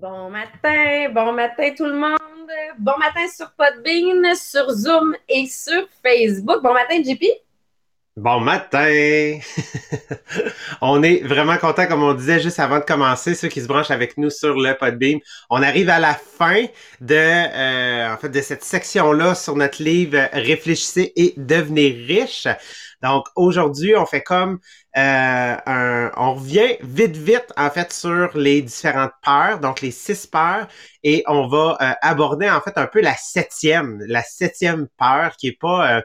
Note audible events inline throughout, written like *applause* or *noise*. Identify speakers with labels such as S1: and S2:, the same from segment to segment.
S1: Bon matin, bon matin tout le monde. Bon matin sur Podbean, sur Zoom et sur Facebook. Bon matin, JP.
S2: Bon matin! *laughs* on est vraiment content, comme on disait juste avant de commencer, ceux qui se branchent avec nous sur le Podbeam. On arrive à la fin de, euh, en fait, de cette section-là sur notre livre Réfléchissez et devenez riche. Donc aujourd'hui, on fait comme euh, un, on revient vite vite en fait sur les différentes peurs, donc les six peurs, et on va euh, aborder en fait un peu la septième, la septième peur qui est pas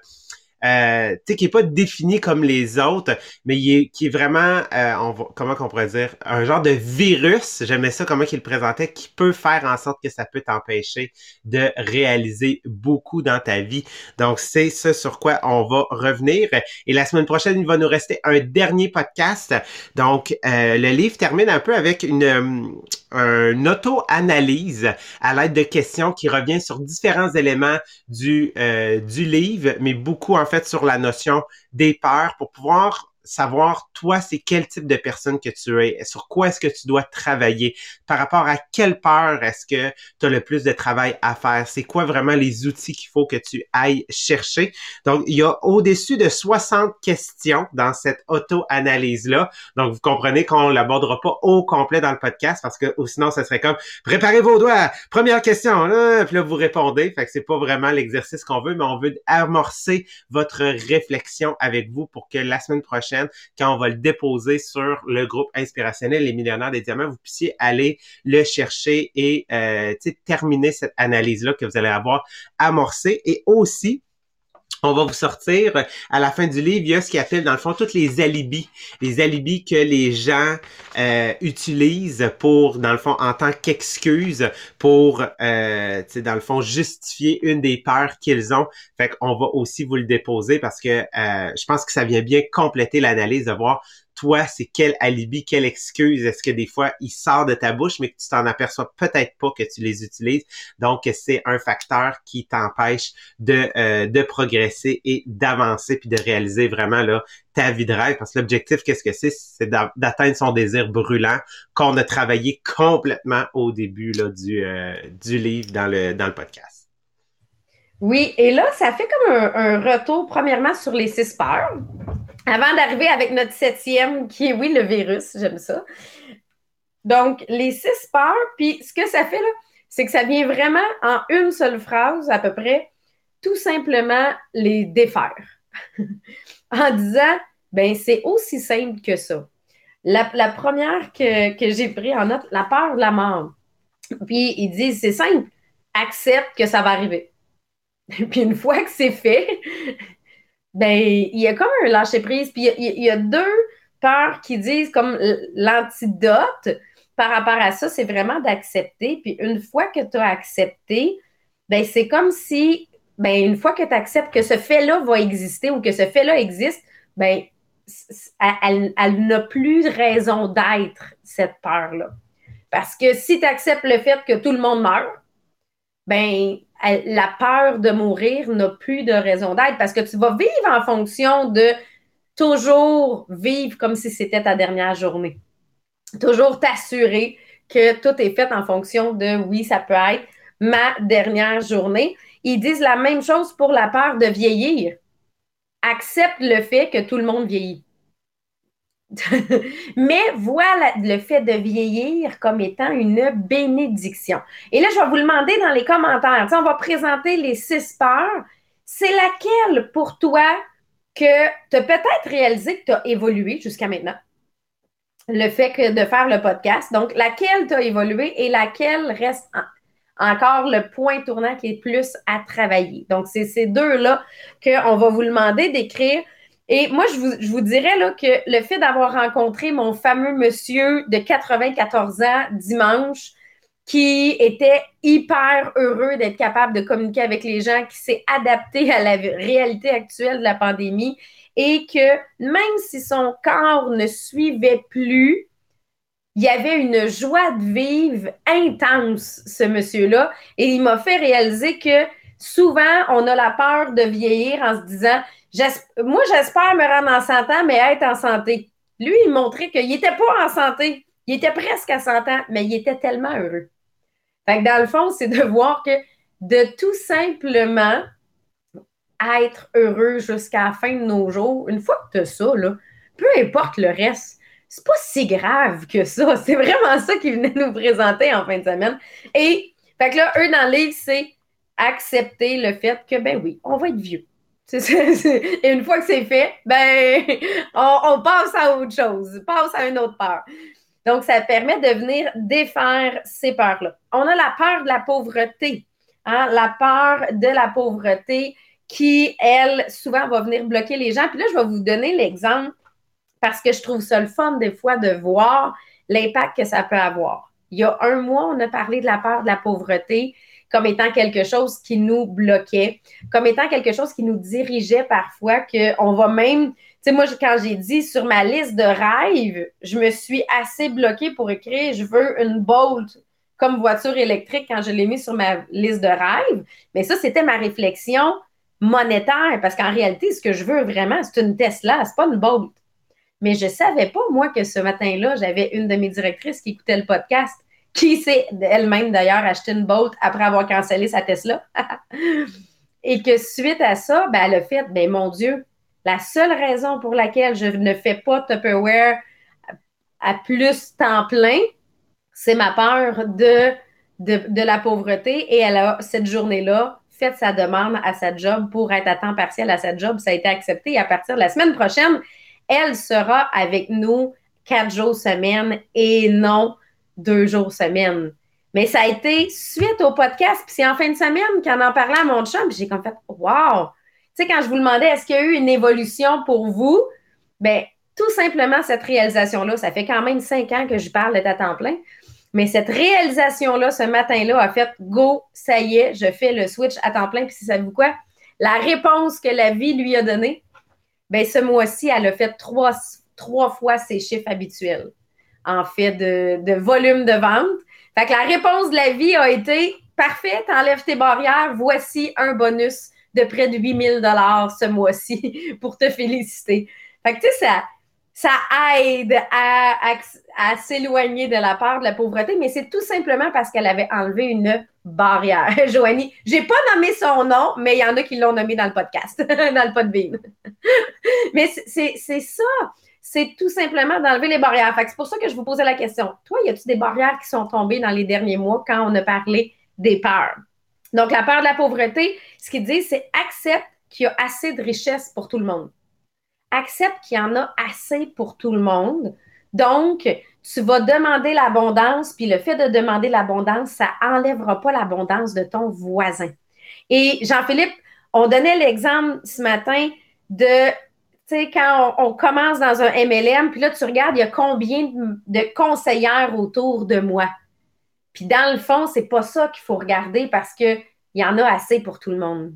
S2: euh, euh, qui est pas défini comme les autres, mais qui est vraiment, euh, on comment qu'on pourrait dire, un genre de virus, j'aimais ça comment qu'il le présentait, qui peut faire en sorte que ça peut t'empêcher de réaliser beaucoup dans ta vie. Donc, c'est ce sur quoi on va revenir. Et la semaine prochaine, il va nous rester un dernier podcast. Donc, euh, le livre termine un peu avec une, euh, une auto-analyse à l'aide de questions qui revient sur différents éléments du, euh, du livre, mais beaucoup en fait sur la notion des peurs pour pouvoir savoir, toi, c'est quel type de personne que tu es, sur quoi est-ce que tu dois travailler, par rapport à quelle peur est-ce que tu as le plus de travail à faire, c'est quoi vraiment les outils qu'il faut que tu ailles chercher. Donc, il y a au-dessus de 60 questions dans cette auto-analyse-là. Donc, vous comprenez qu'on l'abordera pas au complet dans le podcast parce que sinon, ça serait comme préparez vos doigts, première question, là, puis là, vous répondez. Fait que c'est pas vraiment l'exercice qu'on veut, mais on veut amorcer votre réflexion avec vous pour que la semaine prochaine, quand on va le déposer sur le groupe inspirationnel Les Millionnaires des Diamants, vous puissiez aller le chercher et euh, terminer cette analyse-là que vous allez avoir amorcée. Et aussi, on va vous sortir à la fin du livre, il y a ce qu'il appelle dans le fond tous les alibis, les alibis que les gens euh, utilisent pour, dans le fond, en tant qu'excuse pour, euh, dans le fond, justifier une des peurs qu'ils ont. Fait qu'on va aussi vous le déposer parce que euh, je pense que ça vient bien compléter l'analyse de voir toi, c'est quel alibi, quelle excuse est-ce que des fois il sort de ta bouche, mais que tu t'en aperçois peut-être pas que tu les utilises. Donc, c'est un facteur qui t'empêche de, euh, de progresser et d'avancer puis de réaliser vraiment là ta vie de rêve. Parce que l'objectif, qu'est-ce que c'est? C'est d'atteindre son désir brûlant qu'on a travaillé complètement au début là, du, euh, du livre dans le, dans le podcast.
S1: Oui, et là, ça fait comme un, retour, premièrement, sur les six peurs. Avant d'arriver avec notre septième, qui est, oui, le virus, j'aime ça. Donc, les six peurs, puis ce que ça fait, là, c'est que ça vient vraiment en une seule phrase, à peu près, tout simplement les défaire. *laughs* en disant, ben c'est aussi simple que ça. La, première que, que j'ai pris en note, la peur de la mort. Puis ils disent, c'est simple, accepte que ça va arriver. *laughs* Puis une fois que c'est fait, ben, il y a comme un lâcher-prise. Puis il y, a deux peurs qui disent comme l'antidote par rapport à ça, c'est vraiment d'accepter. Puis une fois que tu as accepté, ben, c'est comme si, ben, une fois que tu acceptes que ce fait-là va exister ou que ce fait-là existe, ben, elle, elle n'a plus raison d'être, cette peur-là. Parce que si tu acceptes le fait que tout le monde meurt, ben, la peur de mourir n'a plus de raison d'être parce que tu vas vivre en fonction de toujours vivre comme si c'était ta dernière journée. Toujours t'assurer que tout est fait en fonction de oui, ça peut être ma dernière journée. Ils disent la même chose pour la peur de vieillir. Accepte le fait que tout le monde vieillit. *laughs* Mais voilà le fait de vieillir comme étant une bénédiction. Et là, je vais vous demander dans les commentaires, on va présenter les six peurs. C'est laquelle pour toi que tu as peut-être réalisé que tu as évolué jusqu'à maintenant? Le fait de faire le podcast. Donc, laquelle tu as évolué et laquelle reste encore le point tournant qui est plus à travailler? Donc, c'est ces deux-là qu'on va vous demander d'écrire et moi, je vous, dirais que le fait d'avoir rencontré mon fameux monsieur de 94 ans dimanche, qui était hyper heureux d'être capable de communiquer avec les gens, qui s'est adapté à la réalité actuelle de la pandémie et que même si son corps ne suivait plus, il y avait une joie de vivre intense, ce monsieur-là. Et il m'a fait réaliser que souvent, on a la peur de vieillir en se disant moi, j'espère me rendre en santé, mais être en santé. Lui, il montrait qu'il n'était pas en santé. Il était presque à 100 ans, mais il était tellement heureux. Fait que dans le fond, c'est de voir que de tout simplement être heureux jusqu'à la fin de nos jours, une fois que tu as ça, peu importe le reste, c'est pas si grave que ça. *laughs* C'est vraiment ça qu'ils venaient nous présenter en fin de semaine. Et, fait que là, eux, dans le livre, c'est accepter le fait que, ben oui, on va être vieux. *laughs* Et une fois que c'est fait, ben, *laughs* on, passe à autre chose, passe à une autre peur. Donc, ça permet de venir défaire ces peurs-là. On a la peur de la pauvreté, hein, la peur de la pauvreté qui, elle, souvent va venir bloquer les gens. Puis là, je vais vous donner l'exemple parce que je trouve ça le fun des fois de voir l'impact que ça peut avoir. Il y a un mois, on a parlé de la peur de la pauvreté comme étant quelque chose qui nous bloquait, comme étant quelque chose qui nous dirigeait parfois, qu'on va même, tu sais, moi, quand j'ai dit sur ma liste de rêves, je me suis assez bloquée pour écrire, je veux une Bolt comme voiture électrique quand je l'ai mis sur ma liste de rêves. Mais ça, c'était ma réflexion monétaire, parce qu'en réalité, ce que je veux vraiment, c'est une Tesla, c'est pas une Bolt. Mais je savais pas, moi, que ce matin-là, j'avais une de mes directrices qui écoutait le podcast qui s'est elle-même d'ailleurs acheté une boat après avoir cancellé sa Tesla? *laughs* Et que suite à ça, ben, elle a fait, ben mon Dieu, la seule raison pour laquelle je ne fais pas Tupperware à plus temps plein, c'est ma peur de, de, de, la pauvreté. Et elle a, cette journée-là, fait sa demande à sa job pour être à temps partiel à sa job. Ça a été accepté. Et à partir de la semaine prochaine, elle sera avec nous quatre jours semaine et non deux jours semaine. Mais ça a été suite au podcast, puis c'est en fin de semaine qu'on en parlait à mon chum, puis j'ai comme fait Wow! Tu sais, quand je vous demandais est-ce qu'il y a eu une évolution pour vous, ben tout simplement cette réalisation-là, ça fait quand même cinq ans que je parle de à temps plein. Mais cette réalisation-là, ce matin-là, a fait go, ça y est, je fais le switch à temps plein. Puis, savez-vous quoi? La réponse que la vie lui a donnée, ben ce mois-ci, elle a fait trois, trois fois ses chiffres habituels en fait de, volume de vente. Fait que la réponse de la vie a été parfait, t'enlèves tes barrières, voici un bonus de près de 8000 dollars ce mois-ci *laughs* pour te féliciter. Fait que tu sais, ça, aide à, s'éloigner de la peur de la pauvreté, mais c'est tout simplement parce qu'elle avait enlevé une barrière. *laughs* Joanie, j'ai pas nommé son nom, mais il y en a qui l'ont nommé dans le podcast, *laughs* dans le podbean. mais c'est ça c'est tout simplement d'enlever les barrières. c'est pour ça que je vous posais la question. Toi, y a-t-il des barrières qui sont tombées dans les derniers mois quand on a parlé des peurs? Donc, la peur de la pauvreté, ce qu'il dit, c'est accepte qu'il y a assez de richesse pour tout le monde. Accepte qu'il y en a assez pour tout le monde. Donc, tu vas demander l'abondance, puis le fait de demander l'abondance, ça enlèvera pas l'abondance de ton voisin. Et Jean-Philippe, on donnait l'exemple ce matin de tu sais, quand on, commence dans un MLM, puis là, tu regardes, il y a combien de, conseillères autour de moi. Puis dans le fond, c'est pas ça qu'il faut regarder parce qu'il y en a assez pour tout le monde.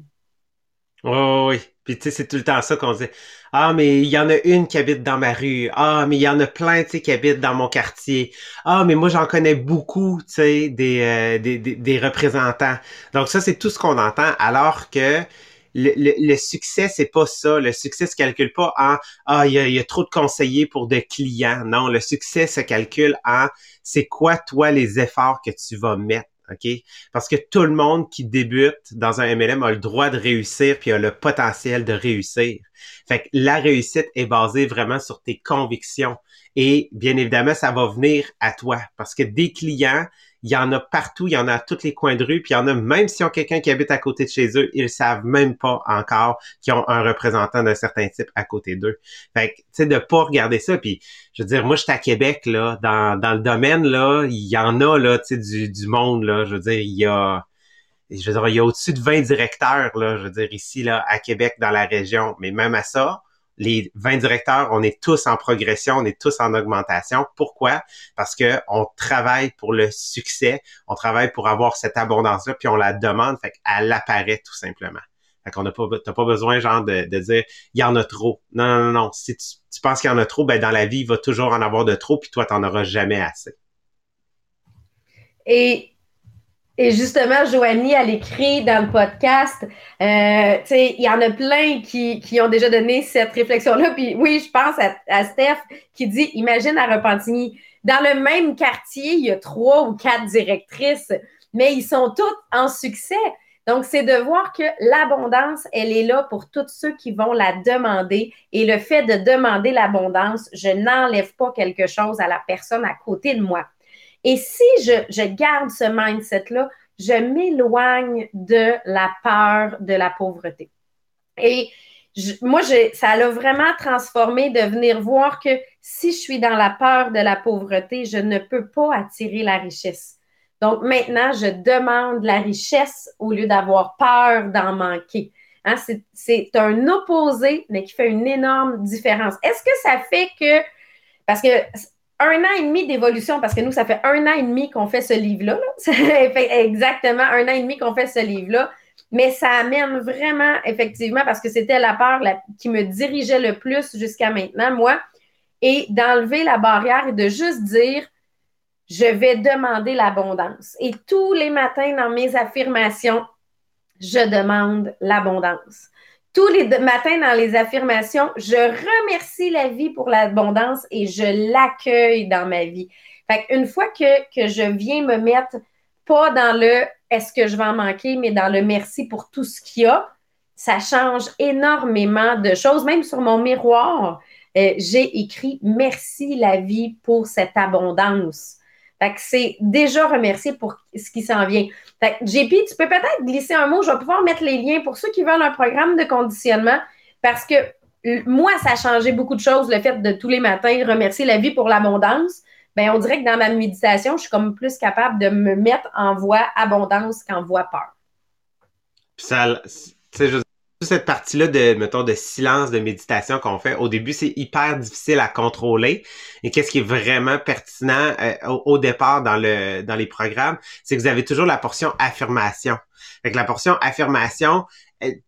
S2: Oui, oui, Puis tu sais, c'est tout le temps ça qu'on dit. Ah, mais il y en a une qui habite dans ma rue. Ah, mais il y en a plein, tu qui habitent dans mon quartier. Ah, mais moi, j'en connais beaucoup, tu sais, des, euh, des, des, représentants. Donc ça, c'est tout ce qu'on entend. Alors que le, le, succès, c'est pas ça. Le succès se calcule pas en ah il y a, trop de conseillers pour des clients. Non, le succès se calcule en c'est quoi toi les efforts que tu vas mettre. OK? Parce que tout le monde qui débute dans un MLM a le droit de réussir puis a le potentiel de réussir. Fait que la réussite est basée vraiment sur tes convictions. Et bien évidemment, ça va venir à toi. Parce que des clients, il y en a partout, il y en a à tous les coins de rue, puis il y en a même s'ils ont quelqu'un qui habite à côté de chez eux, ils savent même pas encore qu'ils ont un représentant d'un certain type à côté d'eux. Fait que, tu sais, de pas regarder ça, puis je veux dire, moi, je suis à Québec, là, dans, dans le domaine, là, il y en a, là, tu sais, du, du monde, là, je veux dire, il y a je veux dire, il y a au-dessus de 20 directeurs, là, je veux dire, ici, là, à Québec, dans la région. Mais même à ça, les 20 directeurs, on est tous en progression, on est tous en augmentation. Pourquoi? Parce que on travaille pour le succès, on travaille pour avoir cette abondance-là, puis on la demande, fait qu'elle apparaît tout simplement. Fait qu'on n'a pas, t'as pas besoin, genre, de, dire, il y en a trop. Non, non, non, non. Si tu, tu penses qu'il y en a trop, ben, dans la vie, il va toujours en avoir de trop, puis toi, t'en auras jamais assez.
S1: Et et justement, Joanie, elle écrit dans le podcast, euh, tu sais, il y en a plein qui, qui ont déjà donné cette réflexion-là. Puis oui, je pense à, Steph qui dit, imagine à Repentigny, dans le même quartier, il y a trois ou quatre directrices. mais ils sont tous en succès. Donc, c'est de voir que l'abondance, elle est là pour tous ceux qui vont la demander. Et le fait de demander l'abondance, je n'enlève pas quelque chose à la personne à côté de moi. Et si je, garde ce mindset-là, je m'éloigne de la peur de la pauvreté. Et moi, ça l'a vraiment transformé de venir voir que si je suis dans la peur de la pauvreté, je ne peux pas attirer la richesse. Donc maintenant, je demande la richesse au lieu d'avoir peur d'en manquer. Hein, c'est un opposé, mais qui fait une énorme différence. Est-ce que ça fait que, parce que un an et demi d'évolution, parce que nous, ça fait un an et demi qu'on fait ce livre-là. *laughs* Exactement un an et demi qu'on fait ce livre-là. Mais ça amène vraiment, effectivement, parce que c'était la peur qui me dirigeait le plus jusqu'à maintenant, moi, et d'enlever la barrière et de juste dire, je vais demander l'abondance. Et tous les matins dans mes affirmations, je demande l'abondance. Tous les matins dans les affirmations, je remercie la vie pour l'abondance et je l'accueille dans ma vie. Fait une fois que, je viens me mettre pas dans le est-ce que je vais en manquer, mais dans le merci pour tout ce qu'il y a, ça change énormément de choses. Même sur mon miroir, euh, j'ai écrit merci la vie pour cette abondance. Fait que c'est déjà remercié pour ce qui s'en vient. Fait que JP, tu peux peut-être glisser un mot. Je vais pouvoir mettre les liens pour ceux qui veulent un programme de conditionnement parce que moi, ça a changé beaucoup de choses, le fait de tous les matins remercier la vie pour l'abondance. Bien, on dirait que dans ma méditation, je suis comme plus capable de me mettre en voie abondance qu'en voie peur.
S2: Ça, tu sais, cette partie-là de, mettons, de silence, de méditation qu'on fait, au début, c'est hyper difficile à contrôler. Et qu'est-ce qui est vraiment pertinent euh, au, départ dans le dans les programmes, c'est que vous avez toujours la portion affirmation. Fait la portion affirmation,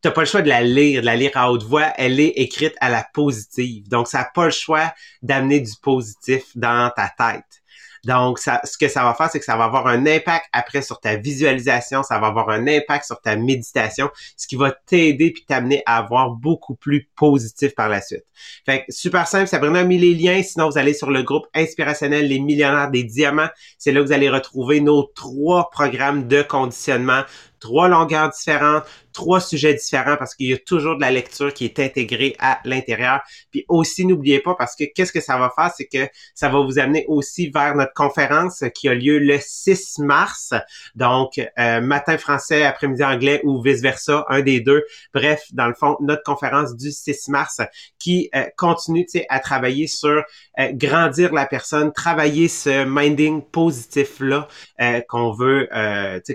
S2: t'as pas le choix de la lire, de la lire à haute voix. Elle est écrite à la positive. Donc, ça n'a pas le choix d'amener du positif dans ta tête. Donc, ça, ce que ça va faire, c'est que ça va avoir un impact après sur ta visualisation, ça va avoir un impact sur ta méditation, ce qui va t'aider puis t'amener à avoir beaucoup plus positif par la suite. Fait que super simple, Sabrina a mis les liens. Sinon, vous allez sur le groupe inspirationnel Les Millionnaires des Diamants. C'est là que vous allez retrouver nos trois programmes de conditionnement trois longueurs différentes, trois sujets différents parce qu'il y a toujours de la lecture qui est intégrée à l'intérieur. Puis aussi, n'oubliez pas parce que qu'est-ce que ça va faire, c'est que ça va vous amener aussi vers notre conférence qui a lieu le 6 mars. Donc, euh, matin français, après-midi anglais ou vice-versa, un des deux. Bref, dans le fond, notre conférence du 6 mars qui euh, continue à travailler sur euh, grandir la personne, travailler ce minding positif-là qu'on veut,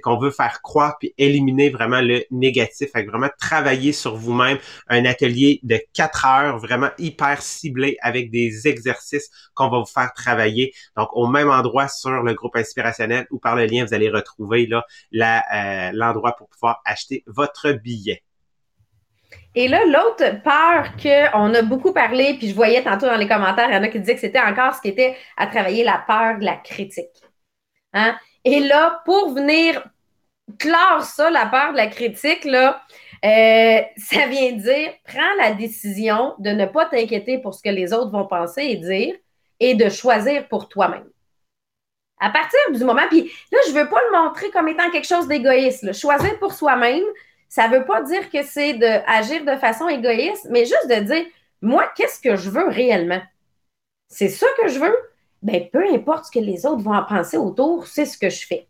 S2: qu'on veut faire croire éliminer vraiment le négatif, fait vraiment travailler sur vous-même, un atelier de quatre heures vraiment hyper ciblé avec des exercices qu'on va vous faire travailler. Donc au même endroit sur le groupe inspirationnel ou par le lien, vous allez retrouver là euh, l'endroit pour pouvoir acheter votre billet.
S1: Et là, l'autre peur qu'on a beaucoup parlé, puis je voyais tantôt dans les commentaires, il y en a qui disaient que c'était encore ce qui était à travailler la peur de la critique. Hein? Et là, pour venir clore ça, la peur de la critique, là, euh, ça vient dire prends la décision de ne pas t'inquiéter pour ce que les autres vont penser et dire et de choisir pour toi-même. À partir du moment, puis là, je ne veux pas le montrer comme étant quelque chose d'égoïste. Choisir pour soi-même, ça ne veut pas dire que c'est d'agir de façon égoïste, mais juste de dire moi, qu'est-ce que je veux réellement? C'est ça que je veux? Bien, peu importe ce que les autres vont en penser autour, c'est ce que je fais.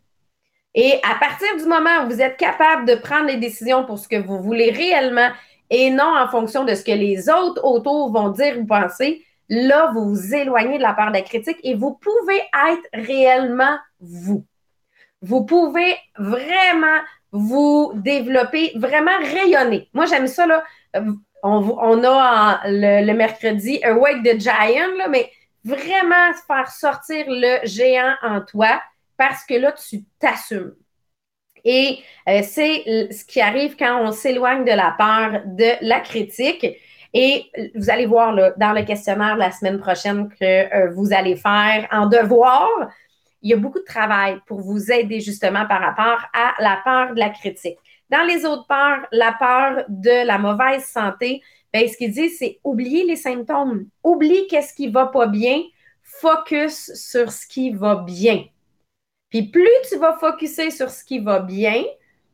S1: Et à partir du moment où vous êtes capable de prendre les décisions pour ce que vous voulez réellement et non en fonction de ce que les autres autour vont dire ou penser, là, vous vous éloignez de la part de la critique et vous pouvez être réellement vous. Vous pouvez vraiment vous développer, vraiment rayonner. Moi, j'aime ça, là. On, a le, mercredi Awake the Giant, là, mais vraiment faire sortir le géant en toi parce que là, tu t'assumes. Et euh, c'est ce qui arrive quand on s'éloigne de la peur de la critique. Et vous allez voir dans le questionnaire la semaine prochaine que euh, vous allez faire en devoir. Il y a beaucoup de travail pour vous aider justement par rapport à la peur de la critique. Dans les autres peurs, la peur de la mauvaise santé, ben, ce qu'il dit, c'est oublier les symptômes. Oublie qu'est-ce qui va pas bien. Focus sur ce qui va bien. Puis plus tu vas focuser sur ce qui va bien,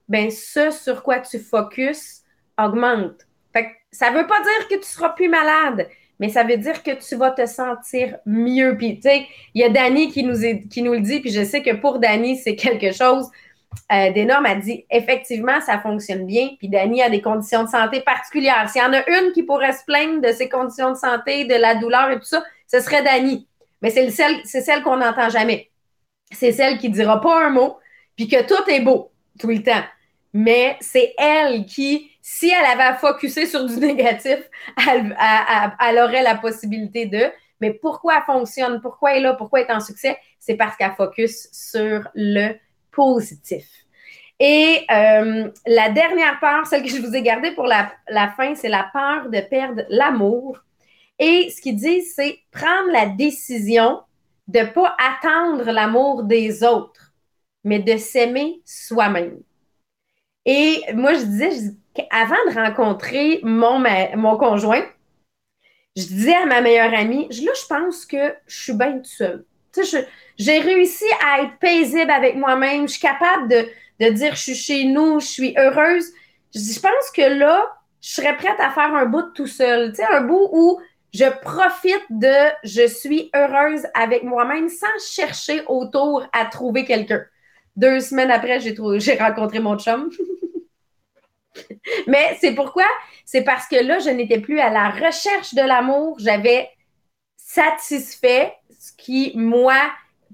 S1: ben ce sur quoi tu focuses augmente. Fait que ça veut pas dire que tu seras plus malade, mais ça veut dire que tu vas te sentir mieux. Puis, tu sais, il y a Dani qui nous, qui nous le dit, puis je sais que pour Dani, c'est *laughs* quelque chose euh, d'énorme. Elle dit effectivement, ça fonctionne bien. Puis Dani a des conditions de santé particulières. S'il y en a une qui pourrait se plaindre de ses conditions de santé, de la douleur et tout ça, ce serait Dani. Mais c'est celle, celle qu'on n'entend jamais. C'est celle qui dira pas un mot, puis que tout est beau tout le temps. Mais c'est elle qui si elle avait à focuser sur du *laughs* négatif, elle, aurait la possibilité de. Mais pourquoi elle fonctionne, pourquoi elle est là, pourquoi elle est en succès, c'est parce qu'elle focus sur le positif. Et euh, la dernière peur, celle que je vous ai gardée pour la, la fin, c'est la peur de perdre l'amour. Et ce qu'ils disent, c'est prendre la décision de ne pas attendre l'amour des autres, mais de s'aimer soi-même. Et moi, je disais, avant de rencontrer mon, conjoint, je disais à ma meilleure amie, là, je pense que je suis bien toute seule. J'ai réussi à être paisible avec moi-même. Je suis capable de, dire je suis chez nous, je suis heureuse. Je pense que là, je serais prête à faire un bout de tout seul. Un bout où je profite de je suis heureuse avec moi-même sans chercher autour à trouver quelqu'un. Deux semaines après, j'ai rencontré mon chum. *laughs* Mais c'est pourquoi? C'est parce que là, je n'étais plus à la recherche de l'amour. J'avais satisfait ce qui, moi,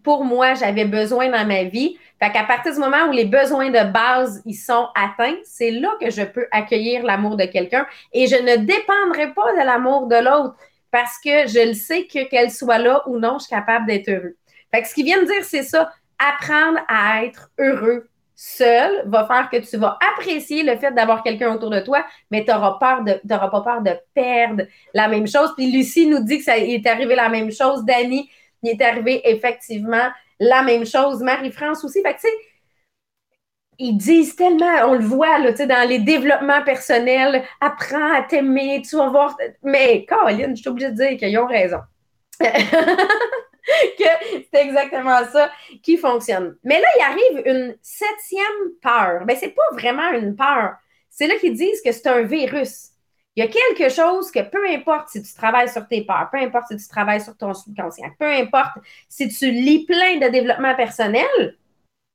S1: pour moi, j'avais besoin dans ma vie. Fait qu'à partir du moment où les besoins de base ils sont atteints, c'est là que je peux accueillir l'amour de quelqu'un et je ne dépendrai pas de l'amour de l'autre parce que je le sais que qu'elle soit là ou non, je suis capable d'être heureux. Fait que ce qu'ils viennent dire, c'est ça, apprendre à être heureux seul va faire que tu vas apprécier le fait d'avoir quelqu'un autour de toi, mais tu n'auras de, pas peur de perdre la même chose. Puis Lucie nous dit que ça est arrivé la même chose. Dani, il est arrivé effectivement la même chose. Marie-France aussi. Fait que, tu sais, ils disent tellement, on le voit là, dans les développements personnels, apprends à t'aimer, tu vas voir. Mais Caroline, je suis obligée de dire qu'ils ont raison. *laughs* que c'est exactement ça qui fonctionne. Mais là, il arrive une septième peur. Ben, c'est pas vraiment une peur. C'est là qu'ils disent que c'est un virus. Il y a quelque chose que peu importe si tu travailles sur tes peurs, peu importe si tu travailles sur ton subconscient, peu importe si tu lis plein de développement personnel,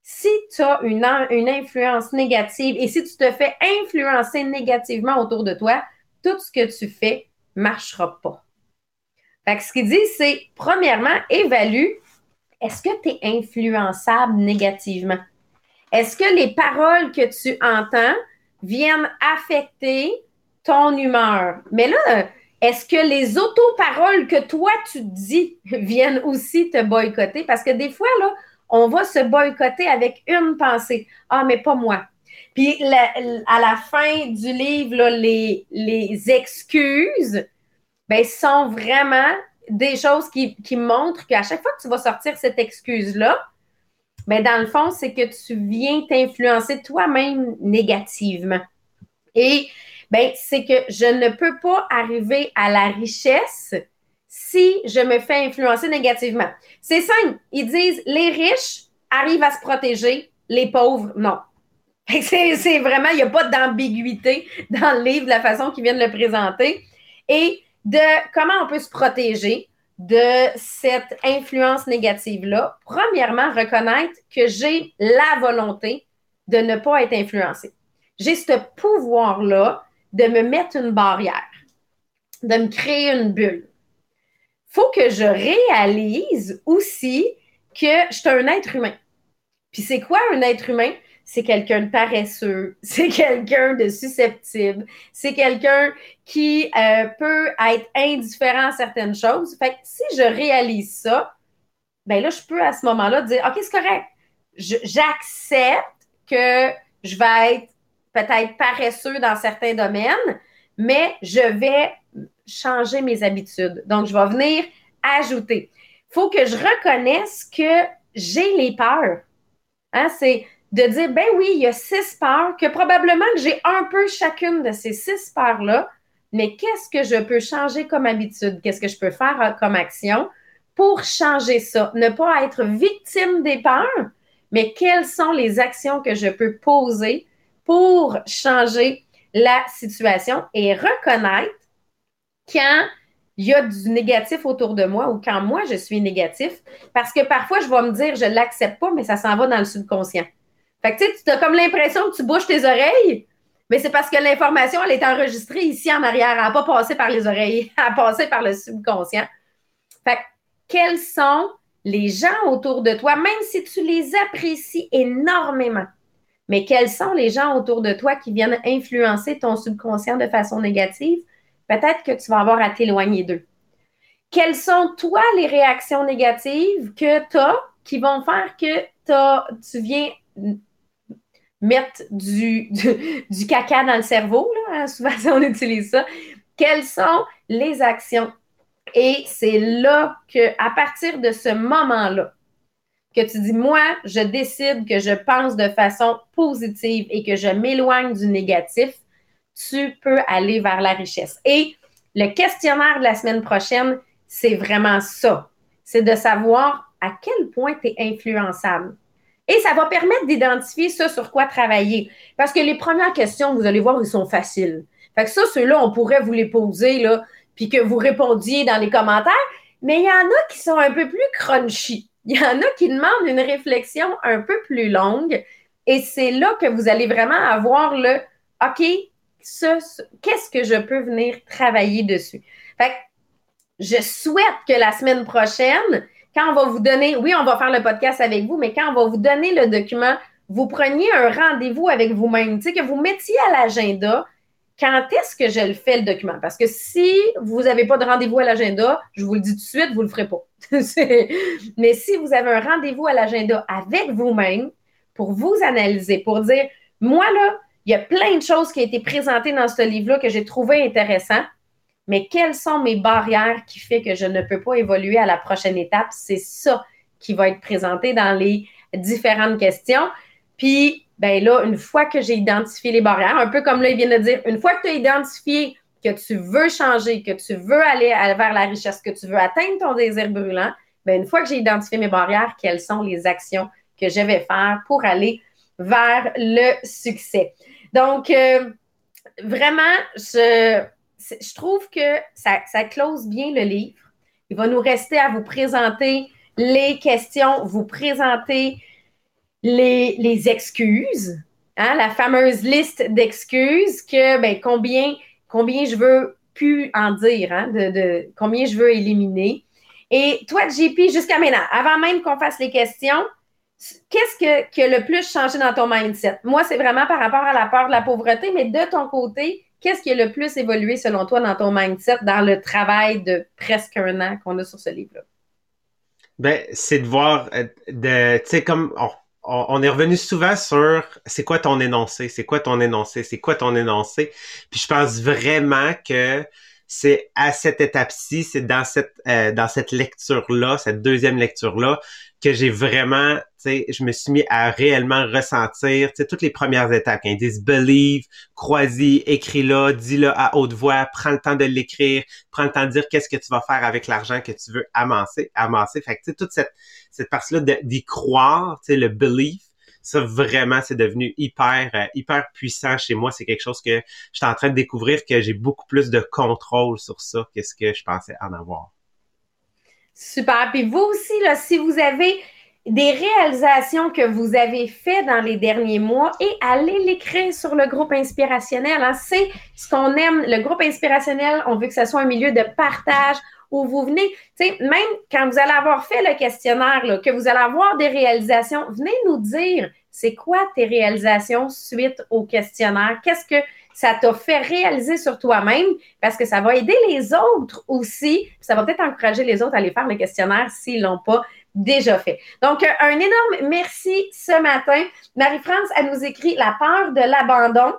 S1: si tu as une, influence négative et si tu te fais influencer négativement autour de toi, tout ce que tu fais ne marchera pas. Fait que ce qu'il dit, c'est premièrement, évalue est-ce que tu es influençable négativement? Est-ce que les paroles que tu entends viennent affecter ton humeur? Mais là, est-ce que les autoparoles que toi tu dis viennent aussi te boycotter? Parce que des fois, là, on va se boycotter avec une pensée. Ah, mais pas moi. Puis à la fin du livre, les, excuses, ben, sont vraiment des choses qui, qui montrent qu'à chaque fois que tu vas sortir cette excuse-là, ben, dans le fond, c'est que tu viens t'influencer toi-même négativement. Et ben, c'est que je ne peux pas arriver à la richesse si je me fais influencer négativement. C'est simple. Ils disent les riches arrivent à se protéger, les pauvres, non. *laughs* C'est vraiment, il n'y a pas d'ambiguïté dans le livre, de la façon qu'ils viennent le présenter. Et de comment on peut se protéger de cette influence négative-là? Premièrement, reconnaître que j'ai la volonté de ne pas être influencé. J'ai ce pouvoir-là de me mettre une barrière, de me créer une bulle. Faut que je réalise aussi que je suis un être humain. Puis c'est quoi un être humain? c'est quelqu'un de paresseux, *laughs* c'est quelqu'un de susceptible, c'est quelqu'un qui euh, peut être indifférent à certaines choses. Fait que si je réalise ça, ben là, je peux à ce moment-là dire OK, c'est correct. J'accepte que je vais être peut-être paresseux dans certains domaines, mais je vais changer mes habitudes. Donc, je vais venir ajouter. Il faut que je reconnaisse que j'ai les peurs. Hein, c'est de dire, ben oui, il y a six peurs, que probablement que j'ai un peu chacune de ces six peurs-là, mais qu'est-ce que je peux changer comme habitude? Qu'est-ce que je peux faire comme action pour changer ça? Ne pas être victime des peurs, mais quelles sont les actions que je peux poser pour changer la situation et reconnaître quand il y a du négatif autour de moi ou quand moi je suis négatif. Parce que parfois, je vais me dire, je ne l'accepte pas, mais ça s'en va dans le subconscient. Fait que tu sais, tu as comme l'impression que tu bouges tes oreilles, mais c'est parce que l'information, elle est enregistrée ici en arrière. Elle n'a pas passé par les oreilles, *laughs* elle a par le subconscient. Fait que, quels sont les gens autour de toi, même si tu les apprécies énormément, mais quels sont les gens autour de toi qui viennent influencer ton subconscient de façon négative? Peut-être que tu vas avoir à t'éloigner d'eux. Quelles sont, toi, les réactions négatives que tu as qui vont faire que tu viens mettre du, *laughs* du, caca dans le cerveau? Là, hein? *laughs* Souvent, on utilise ça. Quelles sont les actions? Et c'est là que, à partir de ce moment-là, que tu dis, moi, je décide que je pense de façon positive et que je m'éloigne du négatif, tu peux aller vers la richesse. Et le questionnaire de la semaine prochaine, c'est vraiment ça. C'est de savoir à quel point tu es influençable. Et ça va permettre d'identifier ça sur quoi travailler. Parce que les premières questions, vous allez voir, ils sont faciles. Fait que ça, ceux-là, on pourrait vous les poser, là, puis que vous répondiez dans les commentaires. Mais il y en a qui sont un peu plus crunchy. Il y en a qui demandent une réflexion un peu plus longue. Et c'est là que vous allez vraiment avoir le OK, qu'est-ce que je peux venir travailler dessus? Fait que je souhaite que la semaine prochaine, quand on va vous donner, oui, on va faire le podcast avec vous, mais quand on va vous donner le document, vous preniez un rendez-vous avec vous-même, tu sais, que vous mettiez à l'agenda quand est-ce que je le fais, le document? Parce que si vous n'avez pas de rendez-vous à l'agenda, je vous le dis tout de suite, vous ne le ferez pas. *laughs* mais si vous avez un rendez-vous à l'agenda avec vous-même pour vous analyser, pour dire, moi, là, il y a plein de choses qui ont été présentées dans ce livre-là que j'ai trouvé intéressant, mais quelles sont mes barrières qui font que je ne peux pas évoluer à la prochaine étape? C'est ça qui va être présenté dans les différentes questions. Puis, ben là, une fois que j'ai identifié les barrières, un peu comme là, il vient de dire, une fois que tu as identifié que tu veux changer, que tu veux aller vers la richesse, que tu veux atteindre ton désir brûlant, ben une fois que j'ai identifié mes barrières, quelles sont les actions que je vais faire pour aller vers le succès? Donc, euh, vraiment, je, je trouve que ça, ça close bien le livre. Il va nous rester à vous présenter les questions, vous présenter les, les excuses, hein, la fameuse liste d'excuses que ben, combien, combien je veux plus en dire, hein, de, combien je veux éliminer. Et toi, JP, jusqu'à maintenant, avant même qu'on fasse les questions, qu'est-ce que, qui a le plus changé dans ton mindset? Moi, c'est vraiment par rapport à la peur de la pauvreté, mais de ton côté, qu'est-ce qui a le plus évolué selon toi dans ton mindset, dans le travail de presque un an qu'on a sur ce livre-là?
S2: Ben, c'est de voir, euh, de, tu sais, comme on, est revenu souvent sur c'est quoi ton énoncé, c'est quoi ton énoncé, c'est quoi ton énoncé? Puis je pense vraiment que c'est à cette étape-ci, c'est dans cette euh, dans cette lecture-là, cette deuxième lecture-là, que j'ai vraiment, tu sais, je me suis mis à réellement ressentir, tu sais, toutes les premières étapes. Quand ils disent believe, crois-y, écris-le, dis-le à haute voix, prends le temps de l'écrire, prends le temps de dire qu'est-ce que tu vas faire avec l'argent que tu veux amasser, amasser. Fait que, tu sais, toute cette, cette partie-là d'y croire, tu sais, le belief, ça vraiment c'est devenu hyper euh, hyper puissant chez moi c'est quelque chose que je suis en train de découvrir que j'ai beaucoup plus de contrôle sur ça que ce que je pensais en avoir
S1: Super. Puis vous aussi, si vous avez des réalisations que vous avez faites dans les derniers mois et allez l'écrire sur le groupe inspirationnel. Hein. C'est ce qu'on aime. Le groupe inspirationnel, on veut que ce soit un milieu de partage où vous venez, tu sais, même quand vous allez avoir fait le questionnaire, que vous allez avoir des réalisations, venez nous dire c'est quoi tes réalisations suite au questionnaire? Qu'est-ce que ça t'a fait réaliser sur toi-même parce que ça va aider les autres aussi. Ça va peut-être encourager les autres à aller faire le questionnaire s'ils l'ont pas déjà fait. Donc, euh, un énorme merci ce matin. Marie-France, elle nous écrit la peur de l'abandon.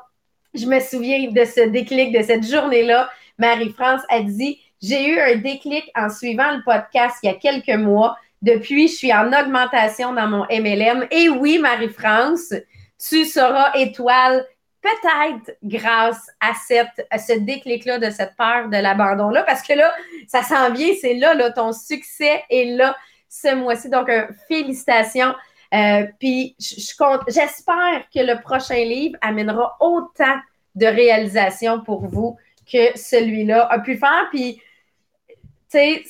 S1: Je me souviens de ce déclic de cette journée-là. Marie-France a dit, j'ai eu un déclic en suivant le podcast il y a quelques mois. Depuis, je suis en augmentation dans mon MLM. Et oui, Marie-France, tu seras étoile peut-être grâce à, cette, ce déclic-là, de cette peur de l'abandon-là, parce que là, ça s'en vient, c'est là, là, ton succès est là ce mois-ci. Donc, félicitations Euh, puis, j'espère que le prochain livre amènera autant de réalisations pour vous que celui-là a pu faire. Puis, tu sais,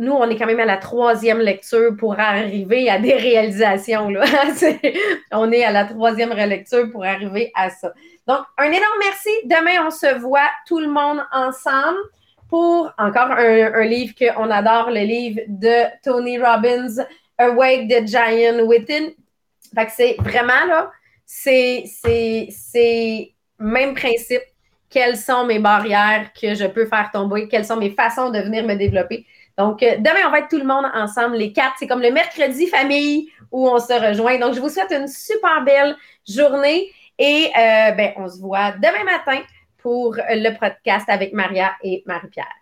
S1: nous, on est quand même à la troisième lecture pour arriver à des réalisations. Là. *laughs* on est à la troisième relecture pour arriver à ça. Donc, un énorme merci. Demain, on se voit tout le monde ensemble pour encore un, livre qu'on adore, le livre de Tony Robbins, Awake the Giant Within. Fait que c'est vraiment là, c'est, c'est, même principe. Quelles sont mes barrières que je peux faire tomber? Quelles sont mes façons de venir me développer? Donc, euh, demain, on va être tout le monde ensemble, les quatre. C'est comme le mercredi famille où on se rejoint. Donc, je vous souhaite une super belle journée et euh, ben, on se voit demain matin pour le podcast avec Maria et Marie-Pierre.